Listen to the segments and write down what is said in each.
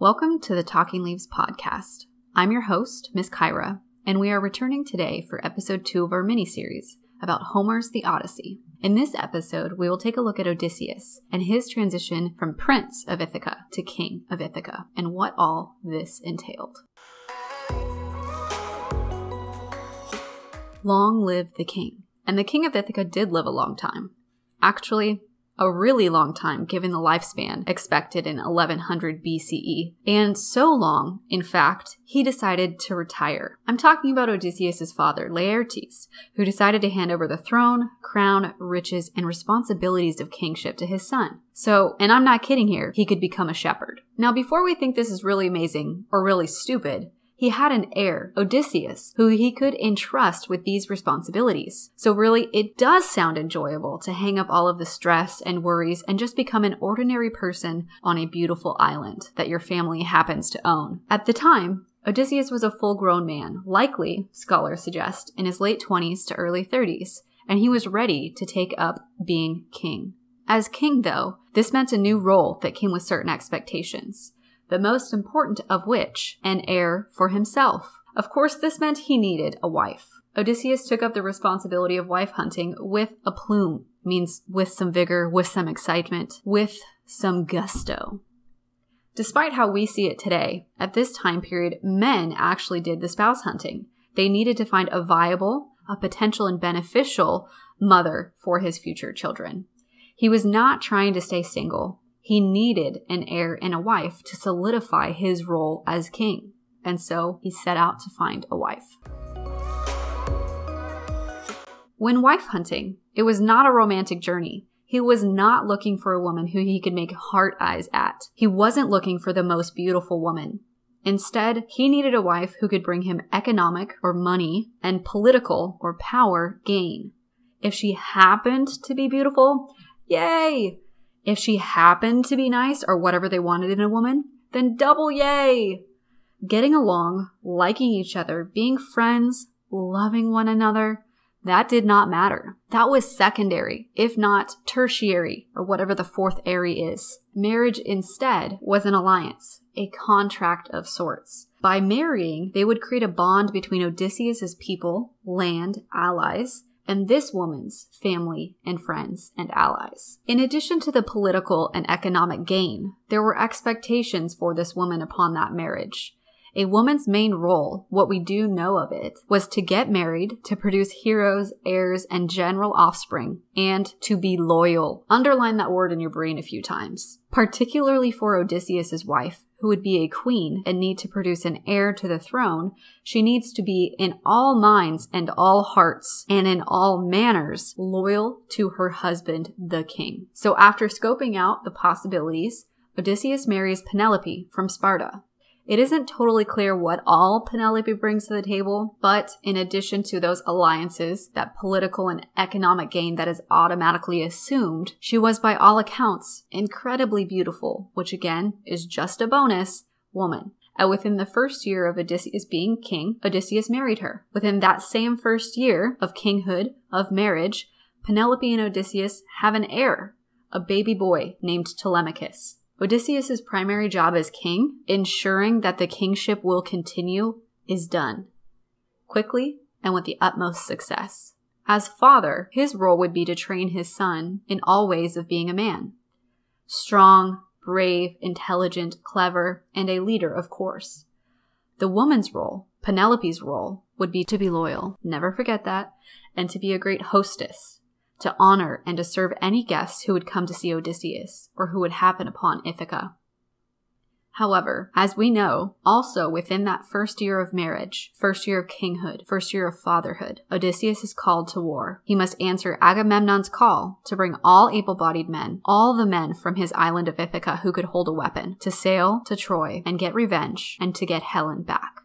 Welcome to the Talking Leaves podcast. I'm your host, Miss Kyra, and we are returning today for episode two of our mini series about Homer's The Odyssey. In this episode, we will take a look at Odysseus and his transition from Prince of Ithaca to King of Ithaca and what all this entailed. Long live the king. And the king of Ithaca did live a long time. Actually, a really long time given the lifespan expected in 1100 BCE. And so long, in fact, he decided to retire. I'm talking about Odysseus' father, Laertes, who decided to hand over the throne, crown, riches, and responsibilities of kingship to his son. So, and I'm not kidding here, he could become a shepherd. Now, before we think this is really amazing or really stupid, he had an heir, Odysseus, who he could entrust with these responsibilities. So really, it does sound enjoyable to hang up all of the stress and worries and just become an ordinary person on a beautiful island that your family happens to own. At the time, Odysseus was a full grown man, likely, scholars suggest, in his late 20s to early 30s, and he was ready to take up being king. As king, though, this meant a new role that came with certain expectations the most important of which, an heir for himself. Of course, this meant he needed a wife. Odysseus took up the responsibility of wife hunting with a plume, means with some vigor, with some excitement, with some gusto. Despite how we see it today, at this time period, men actually did the spouse hunting. They needed to find a viable, a potential and beneficial mother for his future children. He was not trying to stay single. He needed an heir and a wife to solidify his role as king, and so he set out to find a wife. When wife hunting, it was not a romantic journey. He was not looking for a woman who he could make heart eyes at. He wasn't looking for the most beautiful woman. Instead, he needed a wife who could bring him economic or money and political or power gain. If she happened to be beautiful, yay! If she happened to be nice or whatever they wanted in a woman, then double yay! Getting along, liking each other, being friends, loving one another, that did not matter. That was secondary, if not tertiary, or whatever the fourth airy is. Marriage instead was an alliance, a contract of sorts. By marrying, they would create a bond between Odysseus's people, land, allies, and this woman's family and friends and allies. In addition to the political and economic gain, there were expectations for this woman upon that marriage. A woman's main role, what we do know of it, was to get married, to produce heroes, heirs, and general offspring, and to be loyal. Underline that word in your brain a few times. Particularly for Odysseus's wife, who would be a queen and need to produce an heir to the throne, she needs to be in all minds and all hearts and in all manners loyal to her husband, the king. So after scoping out the possibilities, Odysseus marries Penelope from Sparta. It isn't totally clear what all Penelope brings to the table, but in addition to those alliances, that political and economic gain that is automatically assumed, she was by all accounts incredibly beautiful, which again is just a bonus, woman. And within the first year of Odysseus being king, Odysseus married her. Within that same first year of kinghood, of marriage, Penelope and Odysseus have an heir, a baby boy named Telemachus. Odysseus's primary job as king, ensuring that the kingship will continue, is done quickly and with the utmost success. As father, his role would be to train his son in all ways of being a man. Strong, brave, intelligent, clever, and a leader, of course. The woman's role, Penelope's role, would be to be loyal, never forget that, and to be a great hostess, to honor and to serve any guests who would come to see Odysseus or who would happen upon Ithaca. However, as we know, also within that first year of marriage, first year of kinghood, first year of fatherhood, Odysseus is called to war. He must answer Agamemnon's call to bring all able bodied men, all the men from his island of Ithaca who could hold a weapon, to sail to Troy and get revenge and to get Helen back.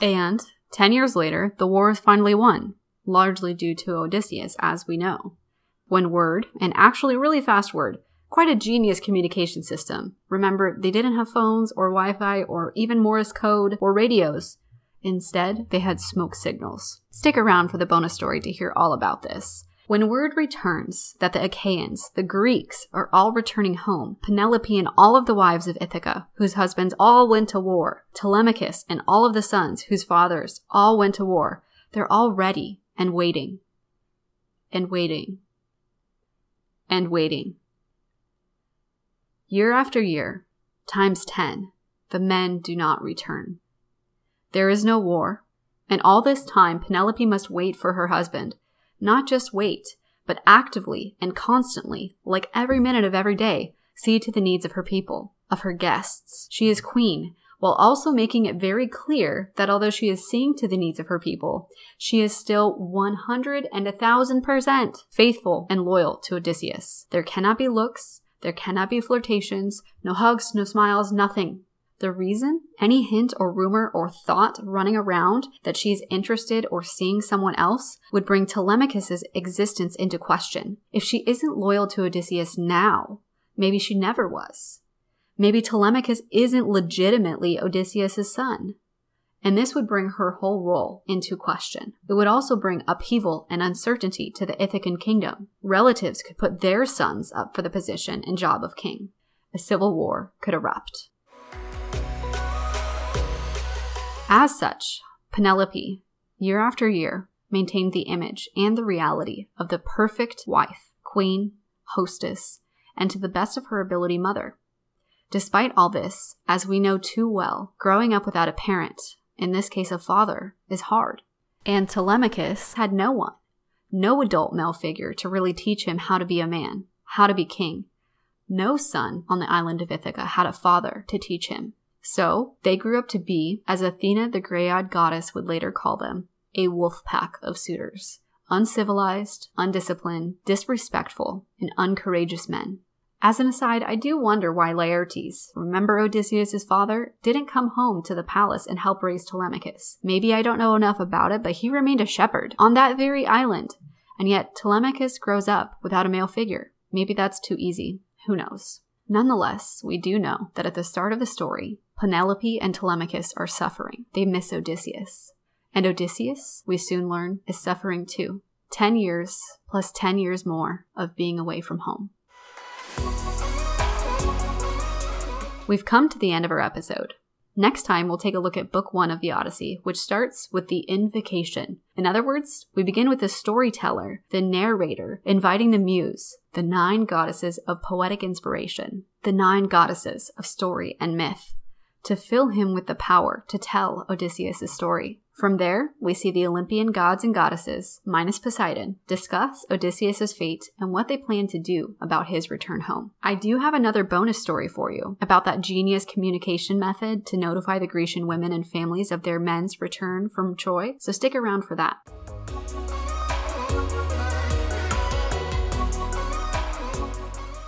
And, ten years later, the war is finally won largely due to Odysseus, as we know. When word, and actually really fast word, quite a genius communication system. Remember, they didn't have phones or Wi Fi or even Morse code or radios. Instead, they had smoke signals. Stick around for the bonus story to hear all about this. When word returns that the Achaeans, the Greeks, are all returning home, Penelope and all of the wives of Ithaca, whose husbands all went to war, Telemachus and all of the sons, whose fathers all went to war, they're all ready and waiting, and waiting, and waiting. Year after year, times ten, the men do not return. There is no war, and all this time Penelope must wait for her husband. Not just wait, but actively and constantly, like every minute of every day, see to the needs of her people, of her guests. She is queen, while also making it very clear that although she is seeing to the needs of her people, she is still 100 and 1000% faithful and loyal to Odysseus. There cannot be looks, there cannot be flirtations, no hugs, no smiles, nothing. The reason? Any hint or rumor or thought running around that she is interested or seeing someone else would bring Telemachus's existence into question. If she isn't loyal to Odysseus now, maybe she never was. Maybe Telemachus isn't legitimately Odysseus' son. And this would bring her whole role into question. It would also bring upheaval and uncertainty to the Ithacan kingdom. Relatives could put their sons up for the position and job of king. A civil war could erupt. As such, Penelope, year after year, maintained the image and the reality of the perfect wife, queen, hostess, and to the best of her ability, mother. Despite all this, as we know too well, growing up without a parent, in this case a father, is hard. And Telemachus had no one, no adult male figure to really teach him how to be a man, how to be king. No son on the island of Ithaca had a father to teach him. So they grew up to be, as Athena the grey eyed goddess would later call them, a wolf pack of suitors. Uncivilized, undisciplined, disrespectful, and uncourageous men. As an aside, I do wonder why Laertes, remember Odysseus' father, didn't come home to the palace and help raise Telemachus. Maybe I don't know enough about it, but he remained a shepherd on that very island. And yet Telemachus grows up without a male figure. Maybe that's too easy. Who knows? Nonetheless, we do know that at the start of the story, Penelope and Telemachus are suffering. They miss Odysseus. And Odysseus, we soon learn, is suffering too. 10 years plus 10 years more of being away from home. We've come to the end of our episode. Next time, we'll take a look at Book One of the Odyssey, which starts with the invocation. In other words, we begin with the storyteller, the narrator, inviting the muse, the nine goddesses of poetic inspiration, the nine goddesses of story and myth to fill him with the power to tell Odysseus' story. From there, we see the Olympian gods and goddesses, minus Poseidon, discuss Odysseus' fate and what they plan to do about his return home. I do have another bonus story for you about that genius communication method to notify the Grecian women and families of their men's return from Troy, so stick around for that.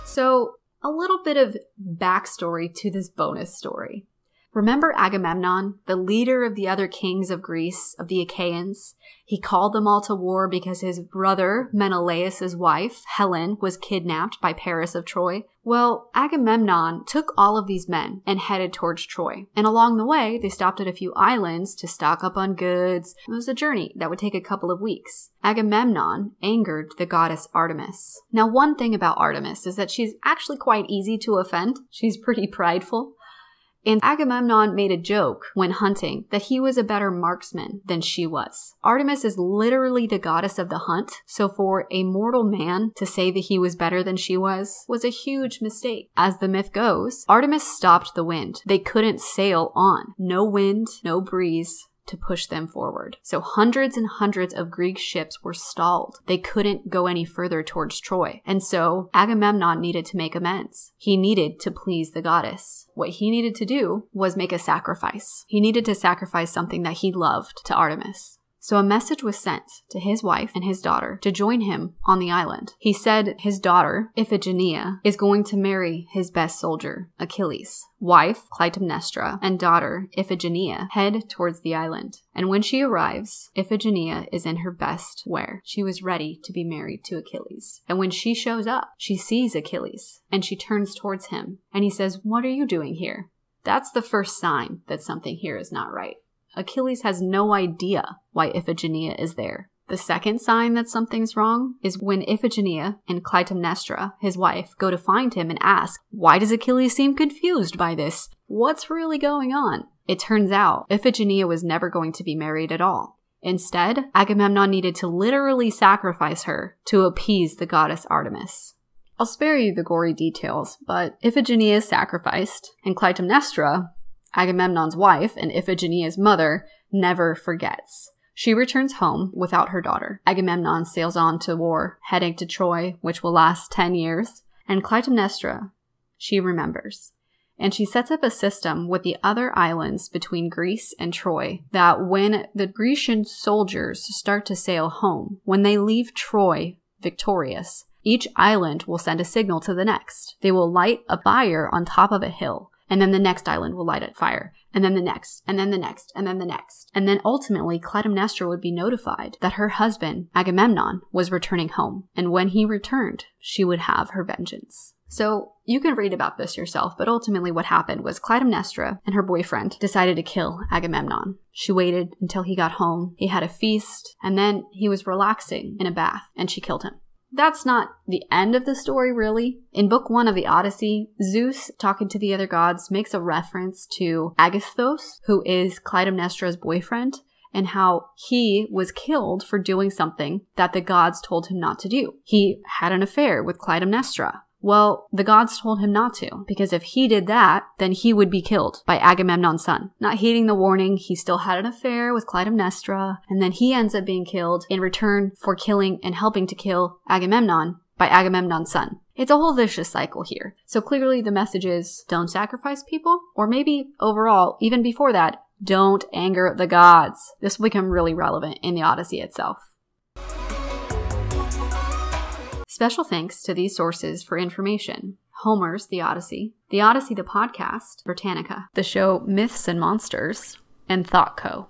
So, a little bit of backstory to this bonus story. Remember Agamemnon, the leader of the other kings of Greece, of the Achaeans? He called them all to war because his brother, Menelaus' wife, Helen, was kidnapped by Paris of Troy. Well, Agamemnon took all of these men and headed towards Troy. And along the way, they stopped at a few islands to stock up on goods. It was a journey that would take a couple of weeks. Agamemnon angered the goddess Artemis. Now, one thing about Artemis is that she's actually quite easy to offend. She's pretty prideful. And Agamemnon made a joke when hunting that he was a better marksman than she was. Artemis is literally the goddess of the hunt, so for a mortal man to say that he was better than she was was a huge mistake. As the myth goes, Artemis stopped the wind. They couldn't sail on. No wind, no breeze, to push them forward. So hundreds and hundreds of Greek ships were stalled. They couldn't go any further towards Troy. And so Agamemnon needed to make amends. He needed to please the goddess. What he needed to do was make a sacrifice. He needed to sacrifice something that he loved to Artemis. So a message was sent to his wife and his daughter to join him on the island. He said his daughter, Iphigenia, is going to marry his best soldier, Achilles. Wife, Clytemnestra, and daughter, Iphigenia, head towards the island. And when she arrives, Iphigenia is in her best wear. She was ready to be married to Achilles. And when she shows up, she sees Achilles and she turns towards him and he says, What are you doing here? That's the first sign that something here is not right. Achilles has no idea why Iphigenia is there. The second sign that something's wrong is when Iphigenia and Clytemnestra, his wife, go to find him and ask, Why does Achilles seem confused by this? What's really going on? It turns out Iphigenia was never going to be married at all. Instead, Agamemnon needed to literally sacrifice her to appease the goddess Artemis. I'll spare you the gory details, but Iphigenia is sacrificed, and Clytemnestra, Agamemnon's wife and Iphigenia's mother, never forgets. She returns home without her daughter. Agamemnon sails on to war, heading to Troy, which will last 10 years, and Clytemnestra, she remembers and she sets up a system with the other islands between Greece and Troy that when the Grecian soldiers start to sail home, when they leave Troy victorious, each island will send a signal to the next. They will light a fire on top of a hill, and then the next island will light a fire, and then the next, and then the next, and then the next. And then ultimately, Clytemnestra would be notified that her husband, Agamemnon, was returning home, and when he returned, she would have her vengeance. So you can read about this yourself, but ultimately what happened was Clytemnestra and her boyfriend decided to kill Agamemnon. She waited until he got home, he had a feast, and then he was relaxing in a bath, and she killed him. That's not the end of the story, really. In Book 1 of the Odyssey, Zeus, talking to the other gods, makes a reference to Aegisthus, who is Clytemnestra's boyfriend, and how he was killed for doing something that the gods told him not to do. He had an affair with Clytemnestra. Well, the gods told him not to, because if he did that, then he would be killed by Agamemnon's son. Not heeding the warning, he still had an affair with Clytemnestra, and then he ends up being killed in return for killing and helping to kill Agamemnon by Agamemnon's son. It's a whole vicious cycle here. So clearly the message is don't sacrifice people, or maybe overall, even before that, don't anger the gods. This will become really relevant in the Odyssey itself. Special thanks to these sources for information Homer's The Odyssey, The Odyssey the Podcast, Britannica, the show Myths and Monsters, and ThoughtCo.